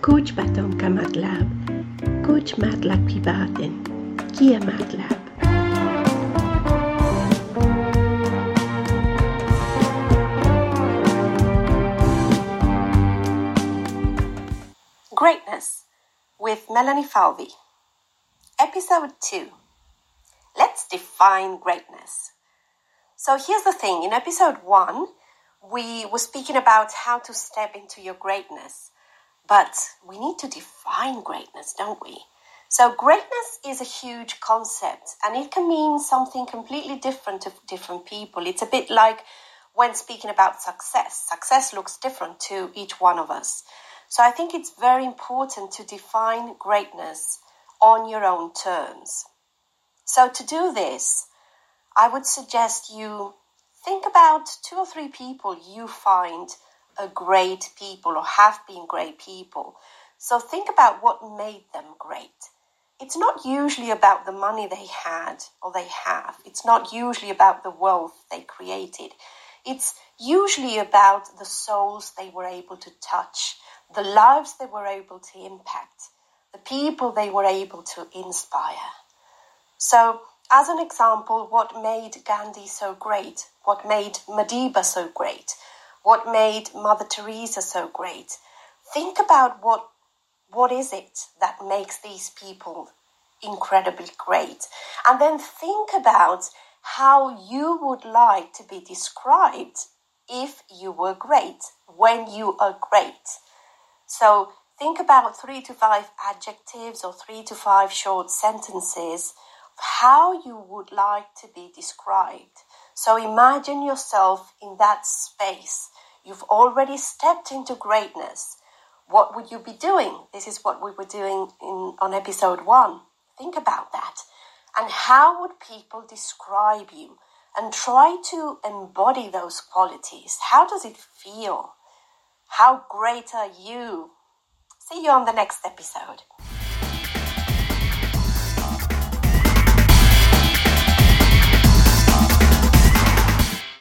Coach Batom ka MATLAB, Coach MATLAB privaten, Kia MATLAB. Greatness with Melanie Falvey. Episode 2. Let's define greatness. So here's the thing in episode 1, we were speaking about how to step into your greatness, but we need to define greatness, don't we? So, greatness is a huge concept and it can mean something completely different to different people. It's a bit like when speaking about success, success looks different to each one of us. So, I think it's very important to define greatness on your own terms. So, to do this, I would suggest you think about two or three people you find great people or have been great people. So think about what made them great. It's not usually about the money they had or they have. It's not usually about the wealth they created. It's usually about the souls they were able to touch, the lives they were able to impact, the people they were able to inspire. So, as an example, what made Gandhi so great, what made Madiba so great, what made Mother Teresa so great, think about what what is it that makes these people incredibly great? And then think about how you would like to be described if you were great, when you are great. So think about three to five adjectives or three to five short sentences how you would like to be described. So imagine yourself in that space. You've already stepped into greatness. What would you be doing? This is what we were doing in, on episode one. Think about that. And how would people describe you? And try to embody those qualities. How does it feel? How great are you? See you on the next episode.